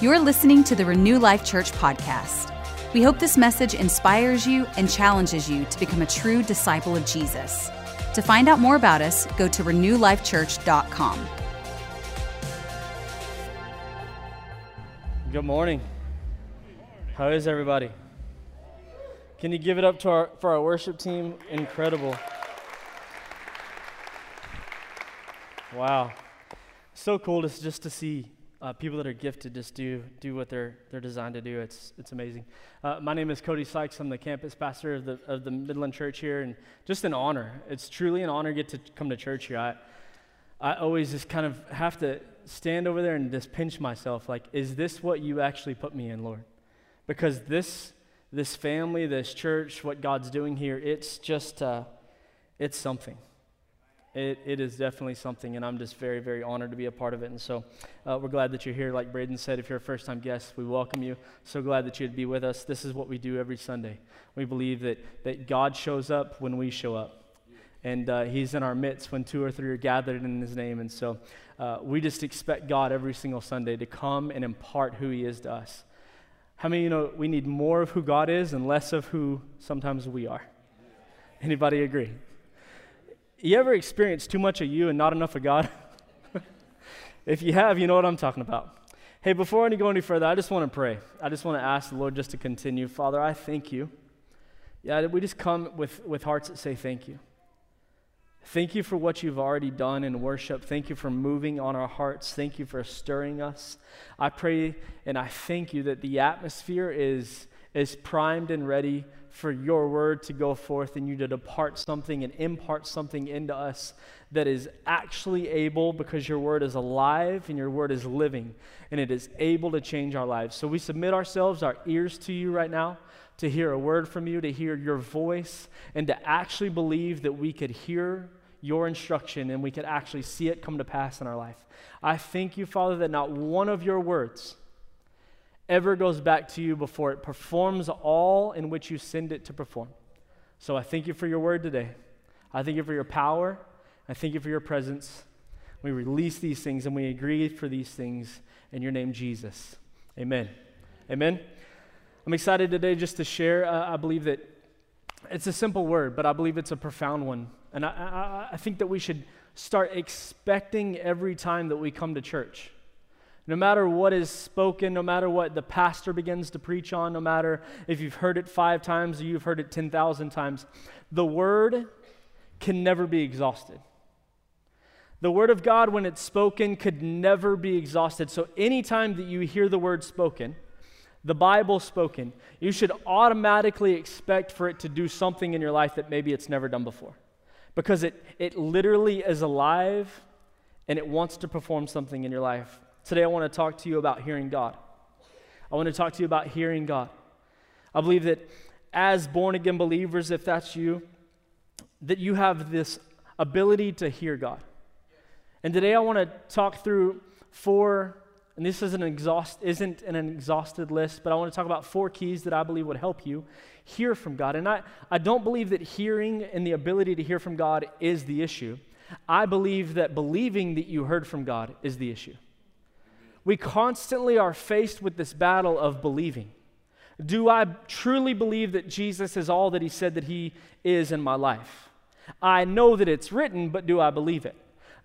You're listening to the Renew Life Church podcast. We hope this message inspires you and challenges you to become a true disciple of Jesus. To find out more about us, go to renewlifechurch.com. Good morning. How is everybody? Can you give it up to our, for our worship team? Incredible. Wow. So cool to, just to see uh, people that are gifted just do do what they're they're designed to do. It's it's amazing. Uh, my name is Cody Sykes. I'm the campus pastor of the of the Midland Church here, and just an honor. It's truly an honor to get to come to church here. I I always just kind of have to stand over there and just pinch myself. Like, is this what you actually put me in, Lord? Because this this family, this church, what God's doing here, it's just uh, it's something it, it is definitely something, and I'm just very, very honored to be a part of it. And so uh, we're glad that you're here. Like Braden said, if you're a first time guest, we welcome you. So glad that you'd be with us. This is what we do every Sunday. We believe that, that God shows up when we show up. And uh, he's in our midst when two or three are gathered in his name. And so uh, we just expect God every single Sunday to come and impart who he is to us. How many you know we need more of who God is and less of who sometimes we are? Anybody agree? You ever experienced too much of you and not enough of God? if you have, you know what I'm talking about. Hey, before I go any further, I just want to pray. I just want to ask the Lord just to continue. Father, I thank you. Yeah, we just come with, with hearts that say thank you. Thank you for what you've already done in worship. Thank you for moving on our hearts. Thank you for stirring us. I pray and I thank you that the atmosphere is, is primed and ready for your word to go forth and you to depart something and impart something into us that is actually able because your word is alive and your word is living and it is able to change our lives. So we submit ourselves, our ears to you right now to hear a word from you, to hear your voice, and to actually believe that we could hear your instruction and we could actually see it come to pass in our life. I thank you, Father, that not one of your words ever goes back to you before it performs all in which you send it to perform. So I thank you for your word today. I thank you for your power. I thank you for your presence. We release these things and we agree for these things in your name, Jesus. Amen. Amen. I'm excited today just to share. Uh, I believe that it's a simple word, but I believe it's a profound one. And I, I, I think that we should start expecting every time that we come to church. No matter what is spoken, no matter what the pastor begins to preach on, no matter if you've heard it five times or you've heard it 10,000 times, the word can never be exhausted. The word of God, when it's spoken, could never be exhausted. So anytime that you hear the word spoken, the Bible spoken, you should automatically expect for it to do something in your life that maybe it's never done before. Because it, it literally is alive and it wants to perform something in your life. Today, I want to talk to you about hearing God. I want to talk to you about hearing God. I believe that as born again believers, if that's you, that you have this ability to hear God. And today, I want to talk through four, and this isn't an, exhaust, isn't an exhausted list, but I want to talk about four keys that I believe would help you hear from God. And I, I don't believe that hearing and the ability to hear from God is the issue. I believe that believing that you heard from God is the issue we constantly are faced with this battle of believing. Do I truly believe that Jesus is all that he said that he is in my life? I know that it's written, but do I believe it?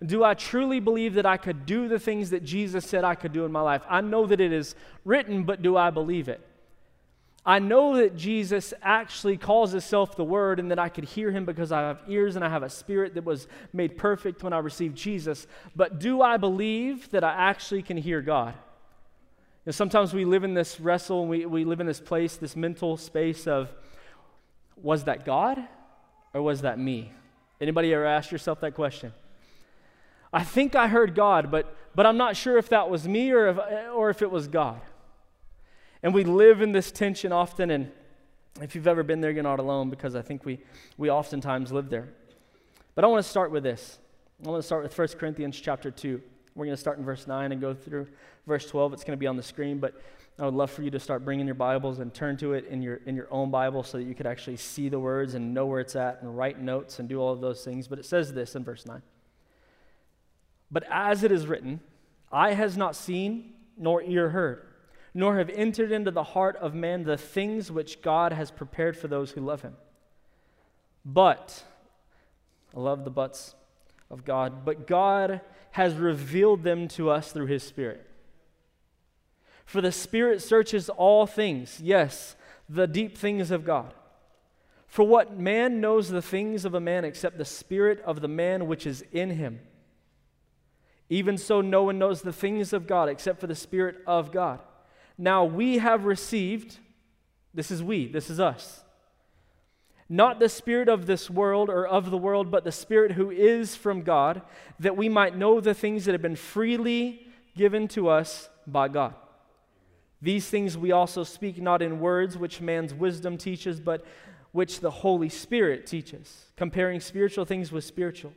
Do I truly believe that I could do the things that Jesus said I could do in my life? I know that it is written, but do I believe it? I know that Jesus actually calls himself the Word and that I could hear him because I have ears and I have a spirit that was made perfect when I received Jesus. But do I believe that I actually can hear God? You know, sometimes we live in this wrestle and we, we live in this place, this mental space of was that God or was that me? Anybody ever ask yourself that question? I think I heard God, but, but I'm not sure if that was me or if, or if it was God. And we live in this tension often, and if you've ever been there, you're not alone because I think we, we oftentimes live there. But I want to start with this. I want to start with 1 Corinthians chapter 2. We're going to start in verse 9 and go through verse 12. It's going to be on the screen, but I would love for you to start bringing your Bibles and turn to it in your, in your own Bible so that you could actually see the words and know where it's at and write notes and do all of those things. But it says this in verse 9. But as it is written, eye has not seen, nor ear heard nor have entered into the heart of man the things which God has prepared for those who love him. But, I love the buts of God, but God has revealed them to us through his Spirit. For the Spirit searches all things, yes, the deep things of God. For what man knows the things of a man except the Spirit of the man which is in him? Even so, no one knows the things of God except for the Spirit of God. Now we have received, this is we, this is us, not the Spirit of this world or of the world, but the Spirit who is from God, that we might know the things that have been freely given to us by God. These things we also speak not in words which man's wisdom teaches, but which the Holy Spirit teaches, comparing spiritual things with spiritual.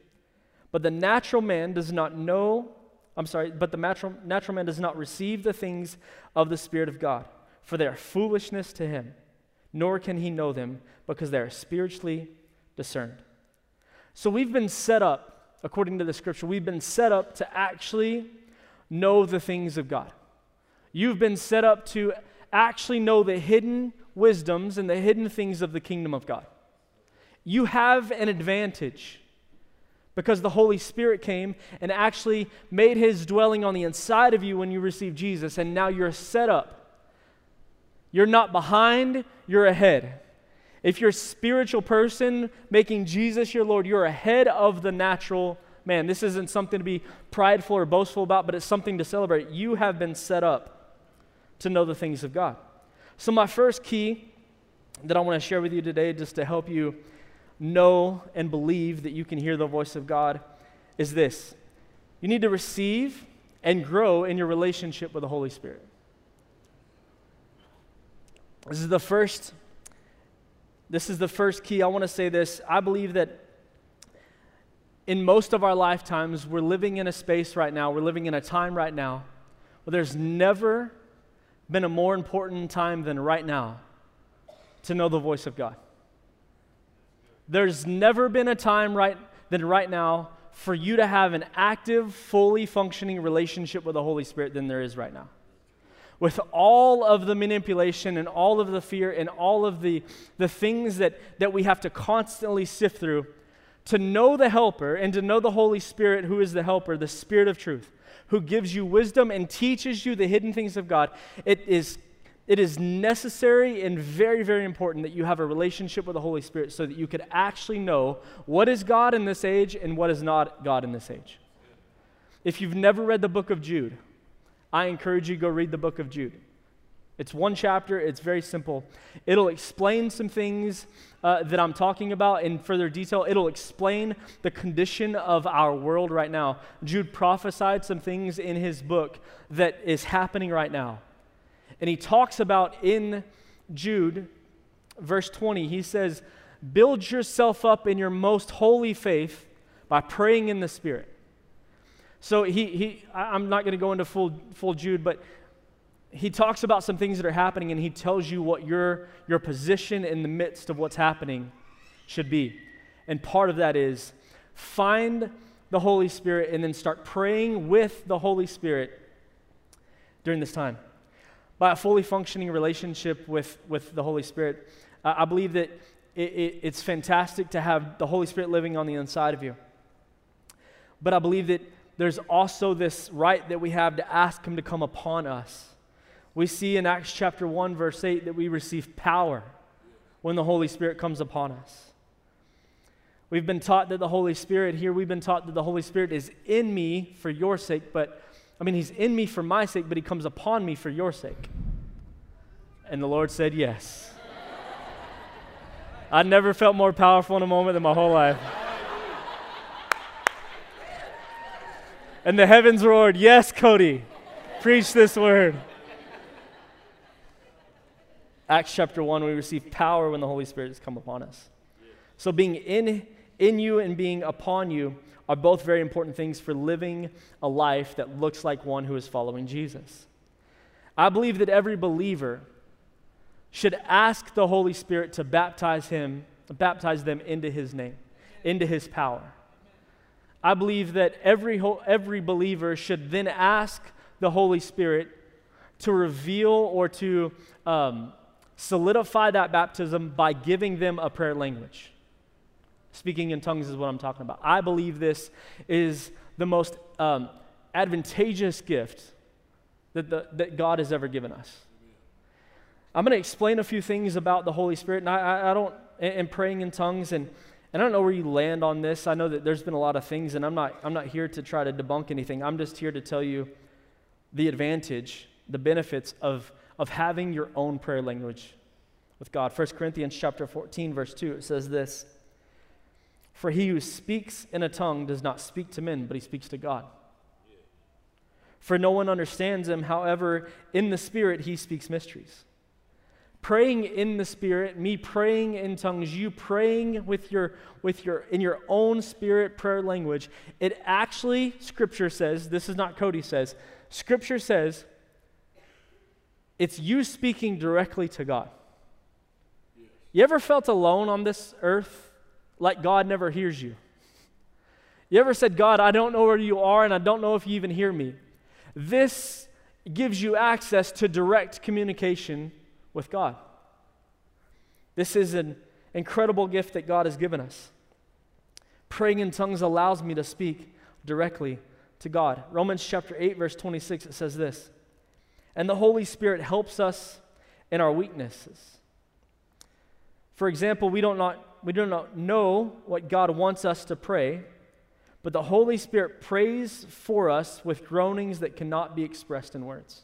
But the natural man does not know, I'm sorry, but the natural, natural man does not receive the things of the Spirit of God, for they are foolishness to him, nor can he know them, because they are spiritually discerned. So we've been set up, according to the scripture, we've been set up to actually know the things of God. You've been set up to actually know the hidden wisdoms and the hidden things of the kingdom of God. You have an advantage because the Holy Spirit came and actually made his dwelling on the inside of you when you received Jesus, and now you're set up. You're not behind, you're ahead. If you're a spiritual person making Jesus your Lord, you're ahead of the natural man. This isn't something to be prideful or boastful about, but it's something to celebrate. You have been set up to know the things of God. So, my first key that I want to share with you today, just to help you know and believe that you can hear the voice of God is this you need to receive and grow in your relationship with the Holy Spirit. This is the first this is the first key. I want to say this. I believe that in most of our lifetimes, we're living in a space right now, we're living in a time right now where there's never been a more important time than right now to know the voice of God. There's never been a time right than right now for you to have an active, fully functioning relationship with the Holy Spirit than there is right now. With all of the manipulation and all of the fear and all of the, the things that, that we have to constantly sift through, to know the Helper and to know the Holy Spirit, who is the Helper, the Spirit of truth, who gives you wisdom and teaches you the hidden things of God, it is it is necessary and very, very important that you have a relationship with the Holy Spirit so that you could actually know what is God in this age and what is not God in this age. If you've never read the book of Jude, I encourage you to go read the book of Jude. It's one chapter, it's very simple. It'll explain some things uh, that I'm talking about in further detail. It'll explain the condition of our world right now. Jude prophesied some things in his book that is happening right now. And he talks about in Jude, verse 20, he says, Build yourself up in your most holy faith by praying in the Spirit. So he, he I'm not going to go into full, full Jude, but he talks about some things that are happening and he tells you what your, your position in the midst of what's happening should be. And part of that is find the Holy Spirit and then start praying with the Holy Spirit during this time by a fully functioning relationship with, with the Holy Spirit, uh, I believe that it, it, it's fantastic to have the Holy Spirit living on the inside of you. But I believe that there's also this right that we have to ask Him to come upon us. We see in Acts chapter 1, verse 8, that we receive power when the Holy Spirit comes upon us. We've been taught that the Holy Spirit, here we've been taught that the Holy Spirit is in me for your sake, but I mean, he's in me for my sake, but he comes upon me for your sake. And the Lord said, Yes. I never felt more powerful in a moment in my whole life. And the heavens roared, Yes, Cody, preach this word. Acts chapter 1, we receive power when the Holy Spirit has come upon us. So, being in, in you and being upon you are both very important things for living a life that looks like one who is following Jesus. I believe that every believer should ask the Holy Spirit to baptize him, baptize them into his name, into his power. I believe that every, every believer should then ask the Holy Spirit to reveal or to um, solidify that baptism by giving them a prayer language. Speaking in tongues is what I'm talking about. I believe this is the most um, advantageous gift that, the, that God has ever given us. I'm going to explain a few things about the Holy Spirit, and I, I, don't, and praying in tongues, and, and I don't know where you land on this. I know that there's been a lot of things, and I'm not, I'm not here to try to debunk anything. I'm just here to tell you the advantage, the benefits of, of having your own prayer language with God. 1 Corinthians chapter 14, verse 2, it says this For he who speaks in a tongue does not speak to men, but he speaks to God. For no one understands him, however, in the Spirit he speaks mysteries. Praying in the Spirit, me praying in tongues, you praying with your, with your, in your own spirit prayer language, it actually, Scripture says, this is not Cody says, Scripture says, it's you speaking directly to God. You ever felt alone on this earth like God never hears you? You ever said, God, I don't know where you are and I don't know if you even hear me? This gives you access to direct communication with God. This is an incredible gift that God has given us. Praying in tongues allows me to speak directly to God. Romans chapter 8, verse 26, it says this And the Holy Spirit helps us in our weaknesses. For example, we, don't not, we do not know what God wants us to pray but the Holy Spirit prays for us with groanings that cannot be expressed in words.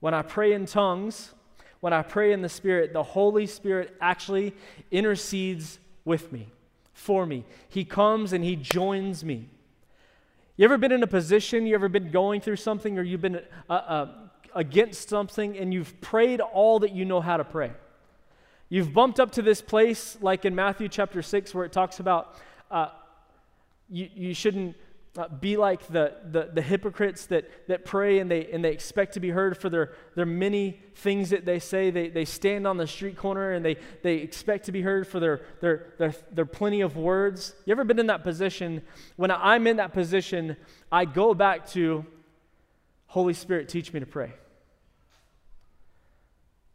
When I pray in tongues, when I pray in the Spirit, the Holy Spirit actually intercedes with me, for me. He comes and He joins me. You ever been in a position, you ever been going through something, or you've been uh, uh, against something, and you've prayed all that you know how to pray? You've bumped up to this place, like in Matthew chapter 6, where it talks about uh, you, you shouldn't uh, be like the, the, the, hypocrites that, that pray and they, and they expect to be heard for their, their many things that they say. They, they stand on the street corner and they, they expect to be heard for their, their, their, their plenty of words. You ever been in that position? When I'm in that position, I go back to Holy Spirit, teach me to pray.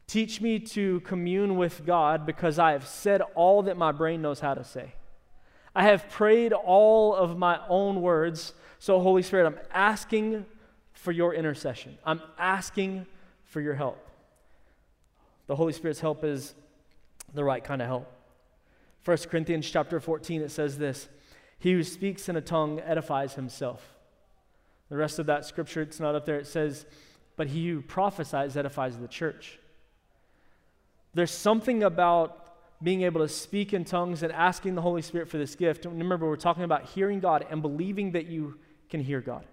Teach me to commune with God because I have said all that my brain knows how to say. I have prayed all of my own words. So, Holy Spirit, I'm asking for your intercession. I'm asking for your help. The Holy Spirit's help is the right kind of help. 1 Corinthians chapter 14, it says this He who speaks in a tongue edifies himself. The rest of that scripture, it's not up there, it says, But he who prophesies edifies the church. There's something about being able to speak in tongues and asking the Holy Spirit for this gift. Remember, we're talking about hearing God and believing that you can hear God.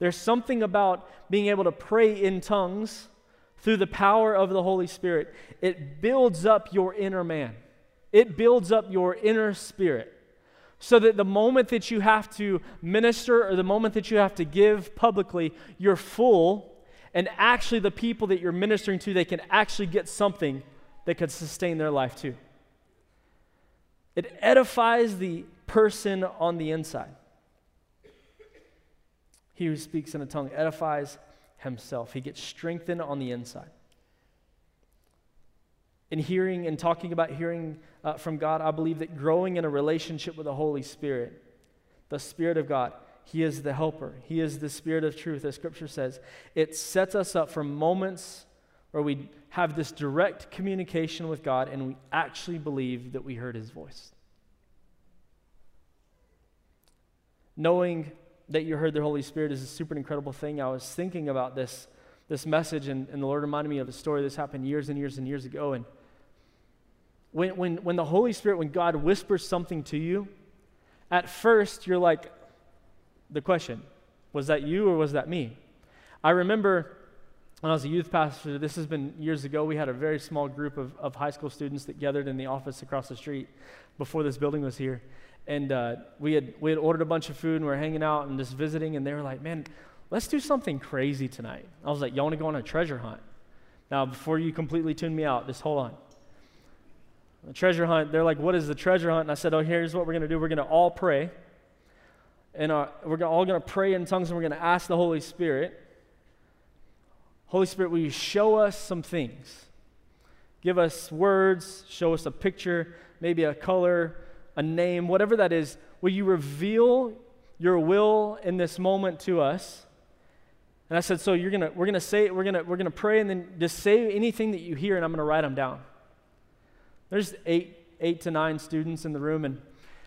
There's something about being able to pray in tongues through the power of the Holy Spirit. It builds up your inner man, it builds up your inner spirit. So that the moment that you have to minister or the moment that you have to give publicly, you're full, and actually the people that you're ministering to, they can actually get something that could sustain their life too. It edifies the person on the inside. He who speaks in a tongue edifies himself. He gets strengthened on the inside. In hearing and talking about hearing uh, from God, I believe that growing in a relationship with the Holy Spirit, the Spirit of God, He is the helper. He is the Spirit of truth, as Scripture says. It sets us up for moments where we have this direct communication with God and we actually believe that we heard his voice. Knowing that you heard the Holy Spirit is a super incredible thing. I was thinking about this, this message, and, and the Lord reminded me of a story this happened years and years and years ago. And when, when, when the Holy Spirit, when God whispers something to you, at first you're like, the question, was that you or was that me? I remember when I was a youth pastor, this has been years ago, we had a very small group of, of high school students that gathered in the office across the street before this building was here. And uh, we, had, we had ordered a bunch of food and we were hanging out and just visiting, and they were like, man, let's do something crazy tonight. I was like, y'all want to go on a treasure hunt? Now, before you completely tune me out, just hold on. A treasure hunt, they're like, what is the treasure hunt? And I said, oh, here's what we're going to do. We're going to all pray. And uh, we're all going to pray in tongues and we're going to ask the Holy Spirit Holy Spirit, will you show us some things? Give us words, show us a picture, maybe a color, a name, whatever that is. Will you reveal your will in this moment to us? And I said, so you're gonna, we're gonna say, we're gonna, we're gonna pray, and then just say anything that you hear, and I'm gonna write them down. There's eight, eight to nine students in the room, and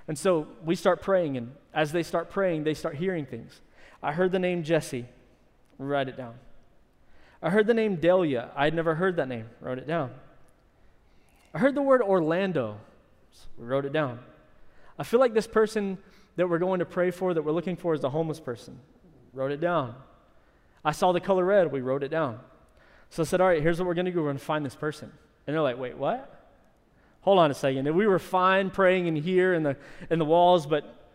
and so we start praying, and as they start praying, they start hearing things. I heard the name Jesse. Write it down. I heard the name Delia. I had never heard that name. Wrote it down. I heard the word Orlando. We wrote it down. I feel like this person that we're going to pray for, that we're looking for, is a homeless person. Wrote it down. I saw the color red. We wrote it down. So I said, All right, here's what we're going to do. We're going to find this person. And they're like, Wait, what? Hold on a second. We were fine praying in here in the, in the walls, but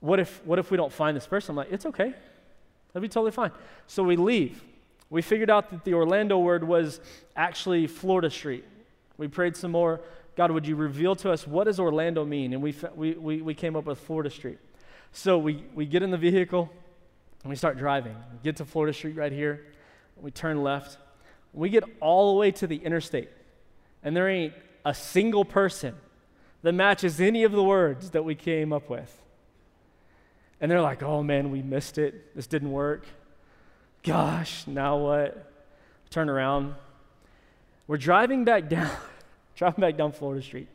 what if, what if we don't find this person? I'm like, It's okay. That'd be totally fine. So we leave. We figured out that the Orlando word was actually Florida Street. We prayed some more. God, would you reveal to us what does Orlando mean? And we, we, we, came up with Florida Street. So we, we get in the vehicle and we start driving. We get to Florida Street right here. We turn left. We get all the way to the interstate, and there ain't a single person that matches any of the words that we came up with. And they're like, oh man, we missed it. This didn't work. Gosh, now what? Turn around. We're driving back down, driving back down Florida Street.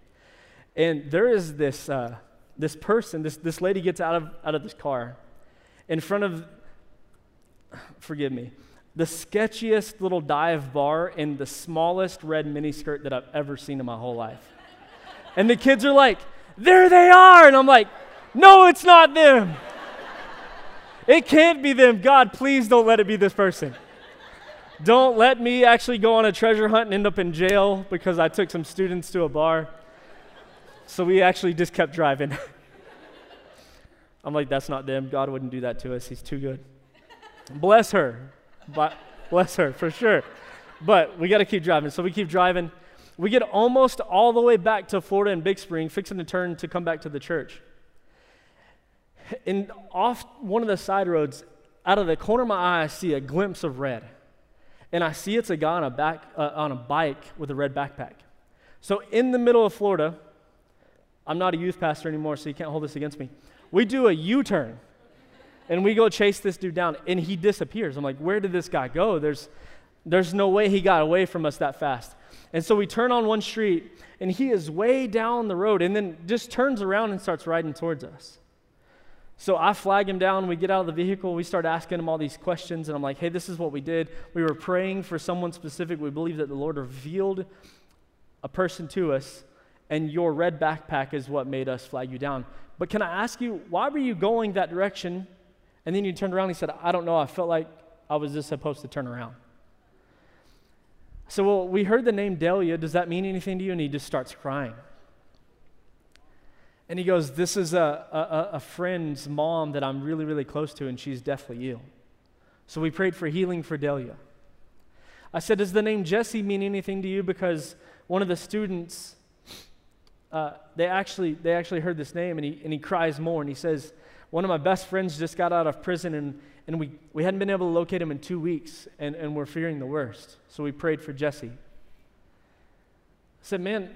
And there is this, uh, this person, this, this lady gets out of, out of this car in front of, forgive me, the sketchiest little dive bar in the smallest red miniskirt that I've ever seen in my whole life. and the kids are like, there they are. And I'm like, no, it's not them. It can't be them. God, please don't let it be this person. Don't let me actually go on a treasure hunt and end up in jail because I took some students to a bar. So we actually just kept driving. I'm like, that's not them. God wouldn't do that to us. He's too good. Bless her. Bless her for sure. But we got to keep driving. So we keep driving. We get almost all the way back to Florida and Big Spring, fixing to turn to come back to the church. And off one of the side roads, out of the corner of my eye, I see a glimpse of red. And I see it's a guy on a, back, uh, on a bike with a red backpack. So in the middle of Florida, I'm not a youth pastor anymore, so you can't hold this against me. We do a U turn and we go chase this dude down and he disappears. I'm like, where did this guy go? There's, there's no way he got away from us that fast. And so we turn on one street and he is way down the road and then just turns around and starts riding towards us. So I flag him down. We get out of the vehicle. We start asking him all these questions. And I'm like, hey, this is what we did. We were praying for someone specific. We believe that the Lord revealed a person to us, and your red backpack is what made us flag you down. But can I ask you, why were you going that direction? And then you turned around and he said, I don't know. I felt like I was just supposed to turn around. So, well, we heard the name Delia. Does that mean anything to you? And he just starts crying. And he goes, This is a, a, a, friend's mom that I'm really, really close to, and she's deathly ill. So we prayed for healing for Delia. I said, Does the name Jesse mean anything to you? Because one of the students, uh, they, actually, they actually heard this name, and he, and he cries more, and he says, One of my best friends just got out of prison, and, and we, we hadn't been able to locate him in two weeks, and, and we're fearing the worst. So we prayed for Jesse. I said, Man,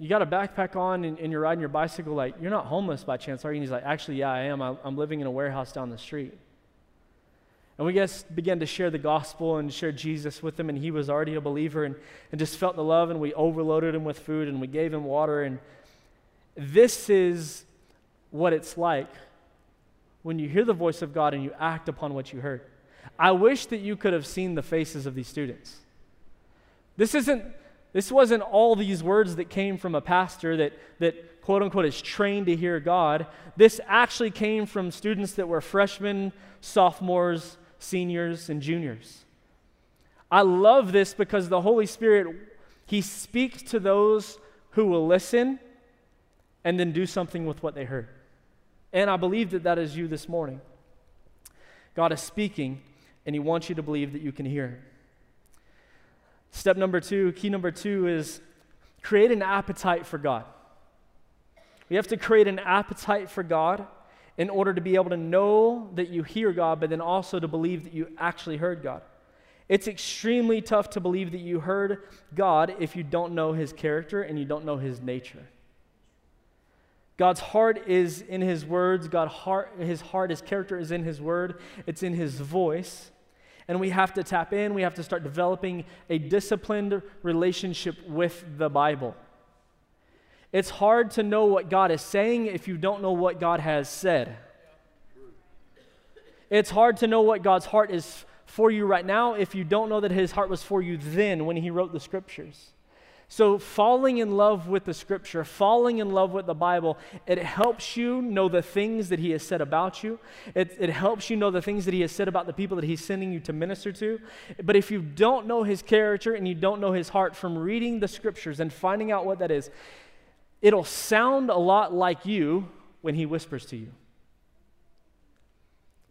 you got a backpack on and, and, you're riding your bicycle, like, you're not homeless by chance, are you? And he's like, actually, yeah, I am. I, I'm living in a warehouse down the street. And we just began to share the gospel and share Jesus with him, and he was already a believer and, and just felt the love, and we overloaded him with food, and we gave him water. And this is what it's like when you hear the voice of God and you act upon what you heard. I wish that you could have seen the faces of these students. This isn't this wasn't all these words that came from a pastor that, that quote unquote is trained to hear God. This actually came from students that were freshmen, sophomores, seniors, and juniors. I love this because the Holy Spirit, He speaks to those who will listen and then do something with what they heard. And I believe that that is you this morning. God is speaking, and He wants you to believe that you can hear. Step number two, key number two is create an appetite for God. We have to create an appetite for God in order to be able to know that you hear God, but then also to believe that you actually heard God. It's extremely tough to believe that you heard God if you don't know his character and you don't know his nature. God's heart is in his words, God heart, his heart, his character is in his word, it's in his voice. And we have to tap in, we have to start developing a disciplined relationship with the Bible. It's hard to know what God is saying if you don't know what God has said. It's hard to know what God's heart is for you right now if you don't know that his heart was for you then when he wrote the scriptures. So, falling in love with the scripture, falling in love with the Bible, it helps you know the things that He has said about you. It, it helps you know the things that He has said about the people that He's sending you to minister to. But if you don't know His character and you don't know His heart from reading the scriptures and finding out what that is, it'll sound a lot like you when He whispers to you.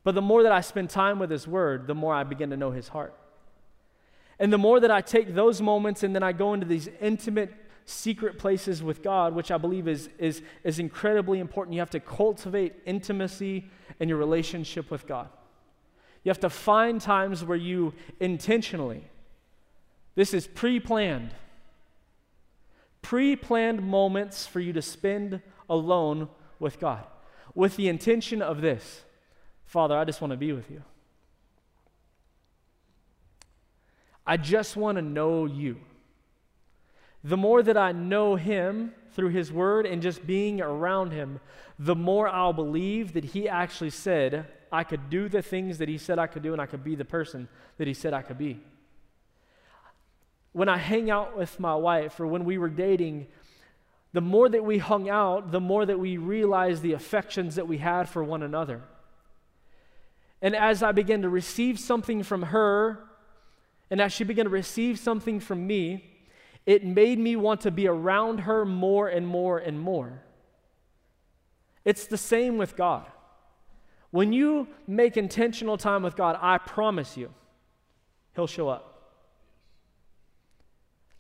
But the more that I spend time with His Word, the more I begin to know His heart. And the more that I take those moments and then I go into these intimate, secret places with God, which I believe is, is, is incredibly important, you have to cultivate intimacy in your relationship with God. You have to find times where you intentionally, this is pre planned, pre planned moments for you to spend alone with God with the intention of this Father, I just want to be with you. I just want to know you. The more that I know him through his word and just being around him, the more I'll believe that he actually said I could do the things that he said I could do and I could be the person that he said I could be. When I hang out with my wife or when we were dating, the more that we hung out, the more that we realized the affections that we had for one another. And as I began to receive something from her, and as she began to receive something from me, it made me want to be around her more and more and more. It's the same with God. When you make intentional time with God, I promise you, He'll show up.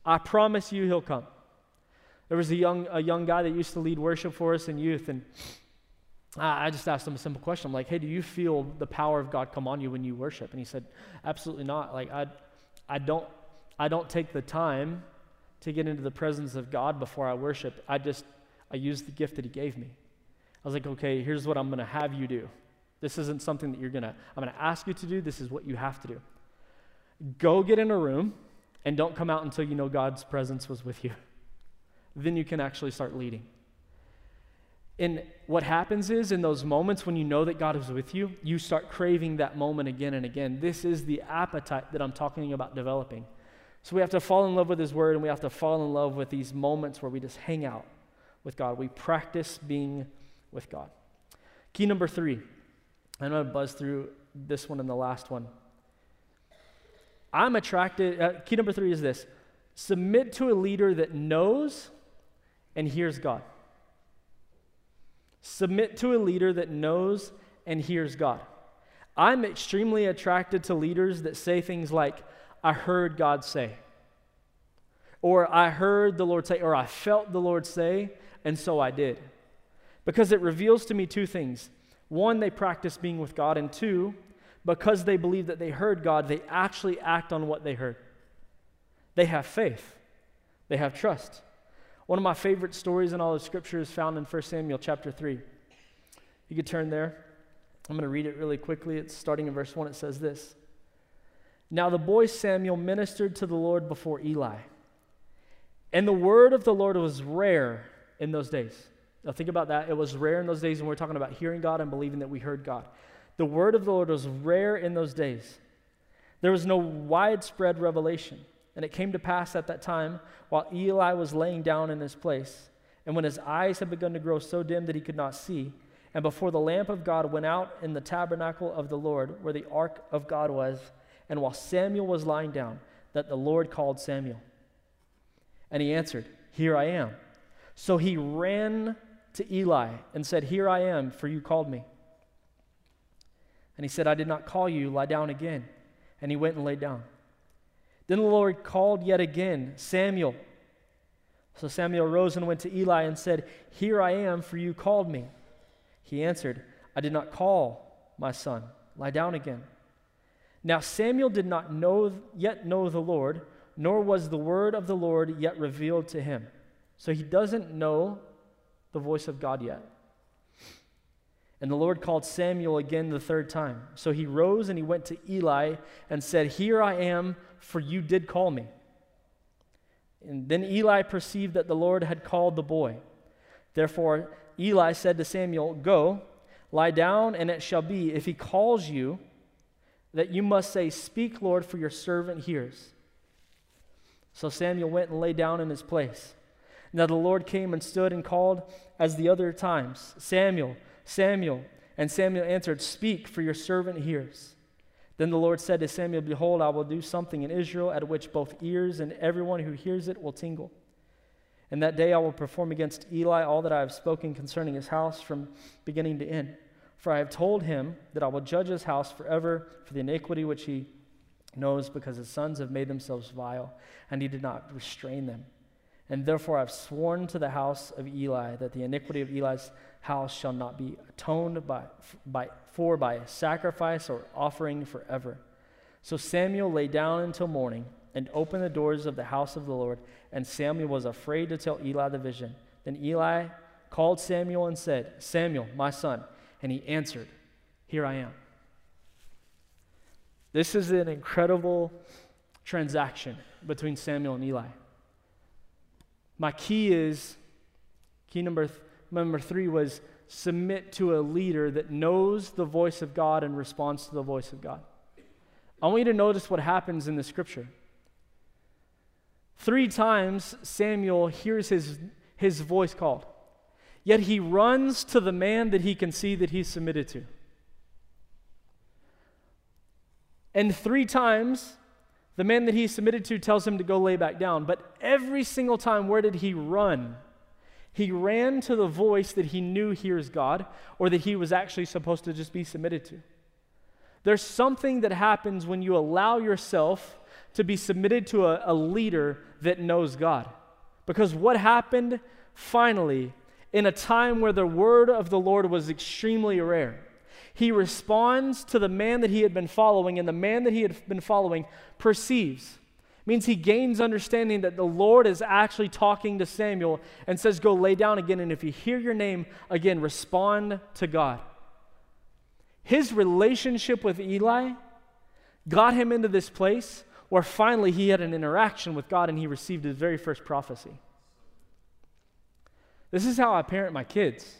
I promise you, He'll come. There was a young, a young guy that used to lead worship for us in youth, and I just asked him a simple question. I'm like, hey, do you feel the power of God come on you when you worship? And he said, absolutely not. Like, I, I, don't, I don't take the time to get into the presence of God before I worship. I just, I use the gift that he gave me. I was like, okay, here's what I'm going to have you do. This isn't something that you're going to, I'm going to ask you to do. This is what you have to do. Go get in a room and don't come out until you know God's presence was with you. Then you can actually start leading. And what happens is, in those moments when you know that God is with you, you start craving that moment again and again. This is the appetite that I'm talking about developing. So we have to fall in love with His Word, and we have to fall in love with these moments where we just hang out with God. We practice being with God. Key number three. I'm going to buzz through this one and the last one. I'm attracted, uh, key number three is this submit to a leader that knows and hears God. Submit to a leader that knows and hears God. I'm extremely attracted to leaders that say things like, I heard God say, or I heard the Lord say, or I felt the Lord say, and so I did. Because it reveals to me two things. One, they practice being with God, and two, because they believe that they heard God, they actually act on what they heard. They have faith, they have trust. One of my favorite stories in all of Scripture is found in 1 Samuel chapter 3. You could turn there. I'm going to read it really quickly. It's starting in verse 1. It says this Now the boy Samuel ministered to the Lord before Eli. And the word of the Lord was rare in those days. Now think about that. It was rare in those days when we're talking about hearing God and believing that we heard God. The word of the Lord was rare in those days. There was no widespread revelation. And it came to pass at that time, while Eli was laying down in his place, and when his eyes had begun to grow so dim that he could not see, and before the lamp of God went out in the tabernacle of the Lord, where the ark of God was, and while Samuel was lying down, that the Lord called Samuel. And he answered, Here I am. So he ran to Eli and said, Here I am, for you called me. And he said, I did not call you, lie down again. And he went and lay down. Then the Lord called yet again, Samuel. So Samuel rose and went to Eli and said, Here I am, for you called me. He answered, I did not call, my son. Lie down again. Now Samuel did not know, yet know the Lord, nor was the word of the Lord yet revealed to him. So he doesn't know the voice of God yet. And the Lord called Samuel again the third time. So he rose and he went to Eli and said, Here I am, for you did call me. And then Eli perceived that the Lord had called the boy. Therefore, Eli said to Samuel, Go, lie down, and it shall be, if he calls you, that you must say, Speak, Lord, for your servant hears. So Samuel went and lay down in his place. Now the Lord came and stood and called as the other times, Samuel, Samuel. And Samuel answered, Speak, for your servant hears. Then the Lord said to Samuel, Behold, I will do something in Israel at which both ears and everyone who hears it will tingle. And that day I will perform against Eli all that I have spoken concerning his house from beginning to end. For I have told him that I will judge his house forever for the iniquity which he knows, because his sons have made themselves vile, and he did not restrain them. And therefore I've sworn to the house of Eli that the iniquity of Eli's house shall not be atoned by, by, for by sacrifice or offering forever. So Samuel lay down until morning and opened the doors of the house of the Lord, and Samuel was afraid to tell Eli the vision. Then Eli called Samuel and said, Samuel, my son. And he answered, Here I am. This is an incredible transaction between Samuel and Eli. My key is, key number, th- number three was submit to a leader that knows the voice of God and responds to the voice of God. I want you to notice what happens in the scripture. Three times Samuel hears his, his voice called. Yet he runs to the man that he can see that he's submitted to. And three times, the man that he submitted to tells him to go lay back down. But every single time, where did he run? He ran to the voice that he knew hears God or that he was actually supposed to just be submitted to. There's something that happens when you allow yourself to be submitted to a, a leader that knows God. Because what happened finally in a time where the word of the Lord was extremely rare. He responds to the man that he had been following, and the man that he had been following perceives. means he gains understanding that the Lord is actually talking to Samuel and says, Go lay down again, and if you hear your name again, respond to God. His relationship with Eli got him into this place where finally he had an interaction with God and he received his very first prophecy. This is how I parent my kids.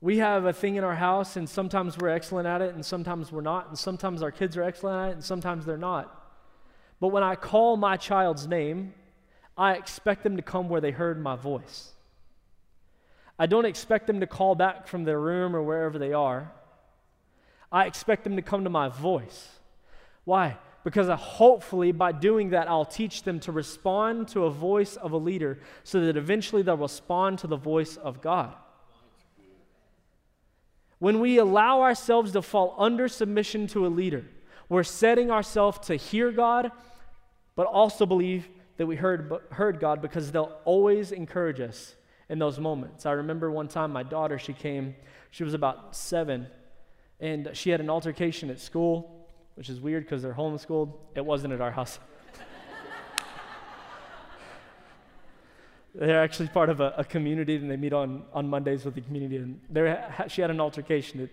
We have a thing in our house, and sometimes we're excellent at it, and sometimes we're not, and sometimes our kids are excellent at it, and sometimes they're not. But when I call my child's name, I expect them to come where they heard my voice. I don't expect them to call back from their room or wherever they are. I expect them to come to my voice. Why? because I, hopefully by doing that, I'll teach them to respond to a voice of a leader so that eventually they'll respond to the voice of God. When we allow ourselves to fall under submission to a leader, we're setting ourselves to hear God, but also believe that we heard, heard God because they'll always encourage us in those moments. I remember one time my daughter, she came, she was about seven, and she had an altercation at school which is weird because they're homeschooled. It wasn't at our house. They're actually part of a, a, community and they meet on, on Mondays with the community. And there, she had an altercation at,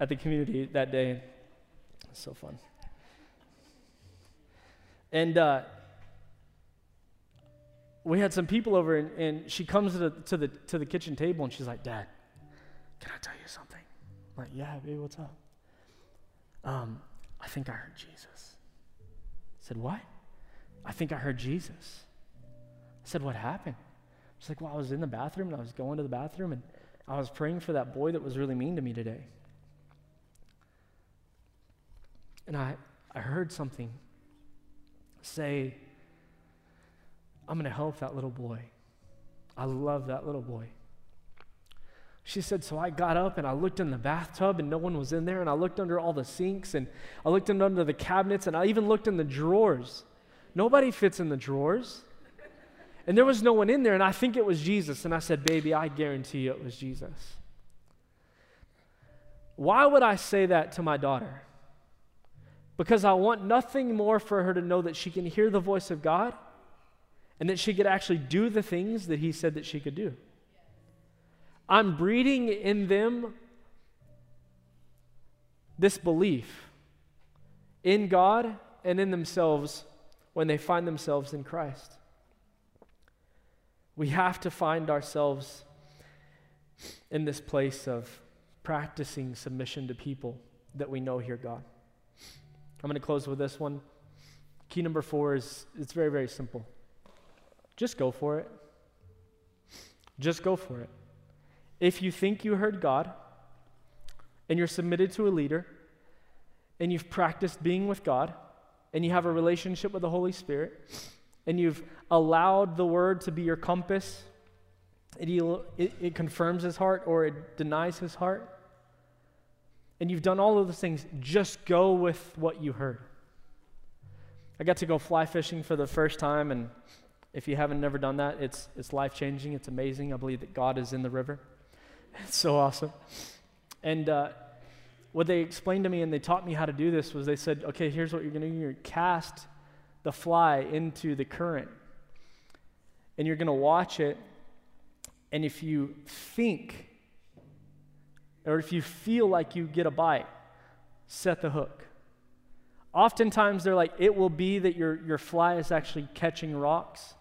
at the community that day. It's so fun. And uh, we had some people over, and, and she comes to the, to, the, to the kitchen table and she's like, Dad, can I tell you something? I'm like, yeah, baby, what's up? Um, I think I heard Jesus. I said, What? I think I heard Jesus. I said, What happened? She's like, Well, I was in the bathroom and I was going to the bathroom and I was praying for that boy that was really mean to me today. And I, I heard something say, I'm going to help that little boy. I love that little boy. She said, So I got up and I looked in the bathtub and no one was in there. And I looked under all the sinks and I looked under the cabinets and I even looked in the drawers. Nobody fits in the drawers. And there was no one in there. And I think it was Jesus. And I said, Baby, I guarantee you it was Jesus. Why would I say that to my daughter? because I want nothing more for her to know that she can hear the voice of God and that she could actually do the things that He said that she could do. I'm breeding in them this belief in God and in themselves when they find themselves in Christ. We have to find ourselves in this place of practicing submission to people that we know hear God. I'm going to close with this one. Key number four is it's very, very simple. Just go for it. Just go for it. If you think you heard God and you're submitted to a leader and you've practiced being with God and you have a relationship with the Holy Spirit and you've allowed the word to be your compass, it, it, it confirms his heart or it denies his heart, and you've done all of those things, just go with what you heard. I got to go fly fishing for the first time, and if you haven't never done that, it's, it's life changing. It's amazing. I believe that God is in the river. It's so awesome. And uh, what they explained to me and they taught me how to do this was they said, okay, here's what you're going to do. You're cast the fly into the current, and you're going to watch it. And if you think or if you feel like you get a bite, set the hook. Oftentimes they're like, it will be that your, your fly is actually catching rocks.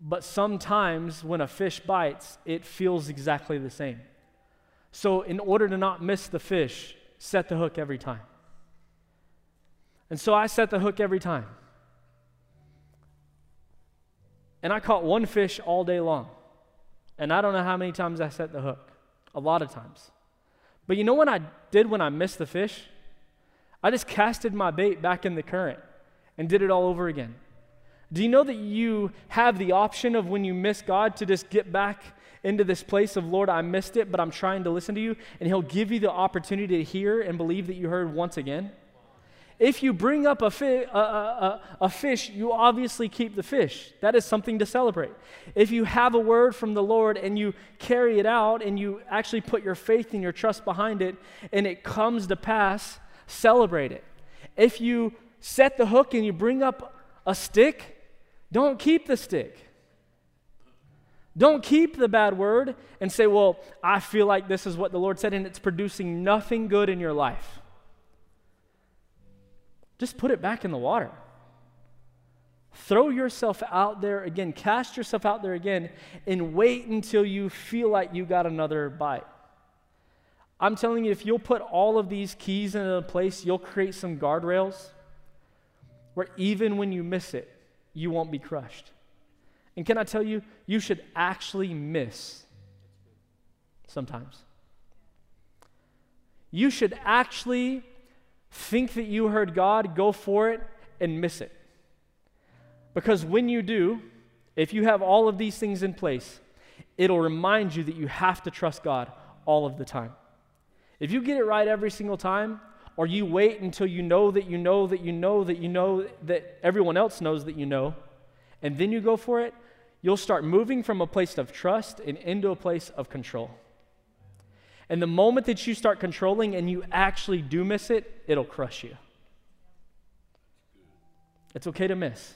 But sometimes when a fish bites, it feels exactly the same. So, in order to not miss the fish, set the hook every time. And so I set the hook every time. And I caught one fish all day long. And I don't know how many times I set the hook. A lot of times. But you know what I did when I missed the fish? I just casted my bait back in the current and did it all over again. Do you know that you have the option of when you miss God to just get back into this place of, Lord, I missed it, but I'm trying to listen to you, and He'll give you the opportunity to hear and believe that you heard once again? If you bring up a, fi- a, a, a, fish, you obviously keep the fish. That is something to celebrate. If you have a word from the Lord and you carry it out and you actually put your faith and your trust behind it and it comes to pass, celebrate it. If you set the hook and you bring up a stick, don't keep the stick. Don't keep the bad word and say, Well, I feel like this is what the Lord said, and it's producing nothing good in your life. Just put it back in the water. Throw yourself out there again, cast yourself out there again, and wait until you feel like you got another bite. I'm telling you, if you'll put all of these keys in a place, you'll create some guardrails where even when you miss it, you won't be crushed. And can I tell you, you should actually miss sometimes. You should actually think that you heard God, go for it, and miss it. Because when you do, if you have all of these things in place, it'll remind you that you have to trust God all of the time. If you get it right every single time, or you wait until you know that you know that you know that you know that everyone else knows that you know, and then you go for it, you'll start moving from a place of trust and into a place of control. And the moment that you start controlling and you actually do miss it, it'll crush you. It's okay to miss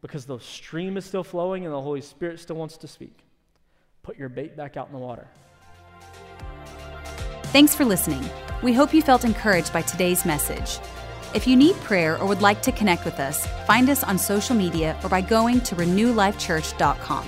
because the stream is still flowing and the Holy Spirit still wants to speak. Put your bait back out in the water. Thanks for listening. We hope you felt encouraged by today's message. If you need prayer or would like to connect with us, find us on social media or by going to renewlifechurch.com.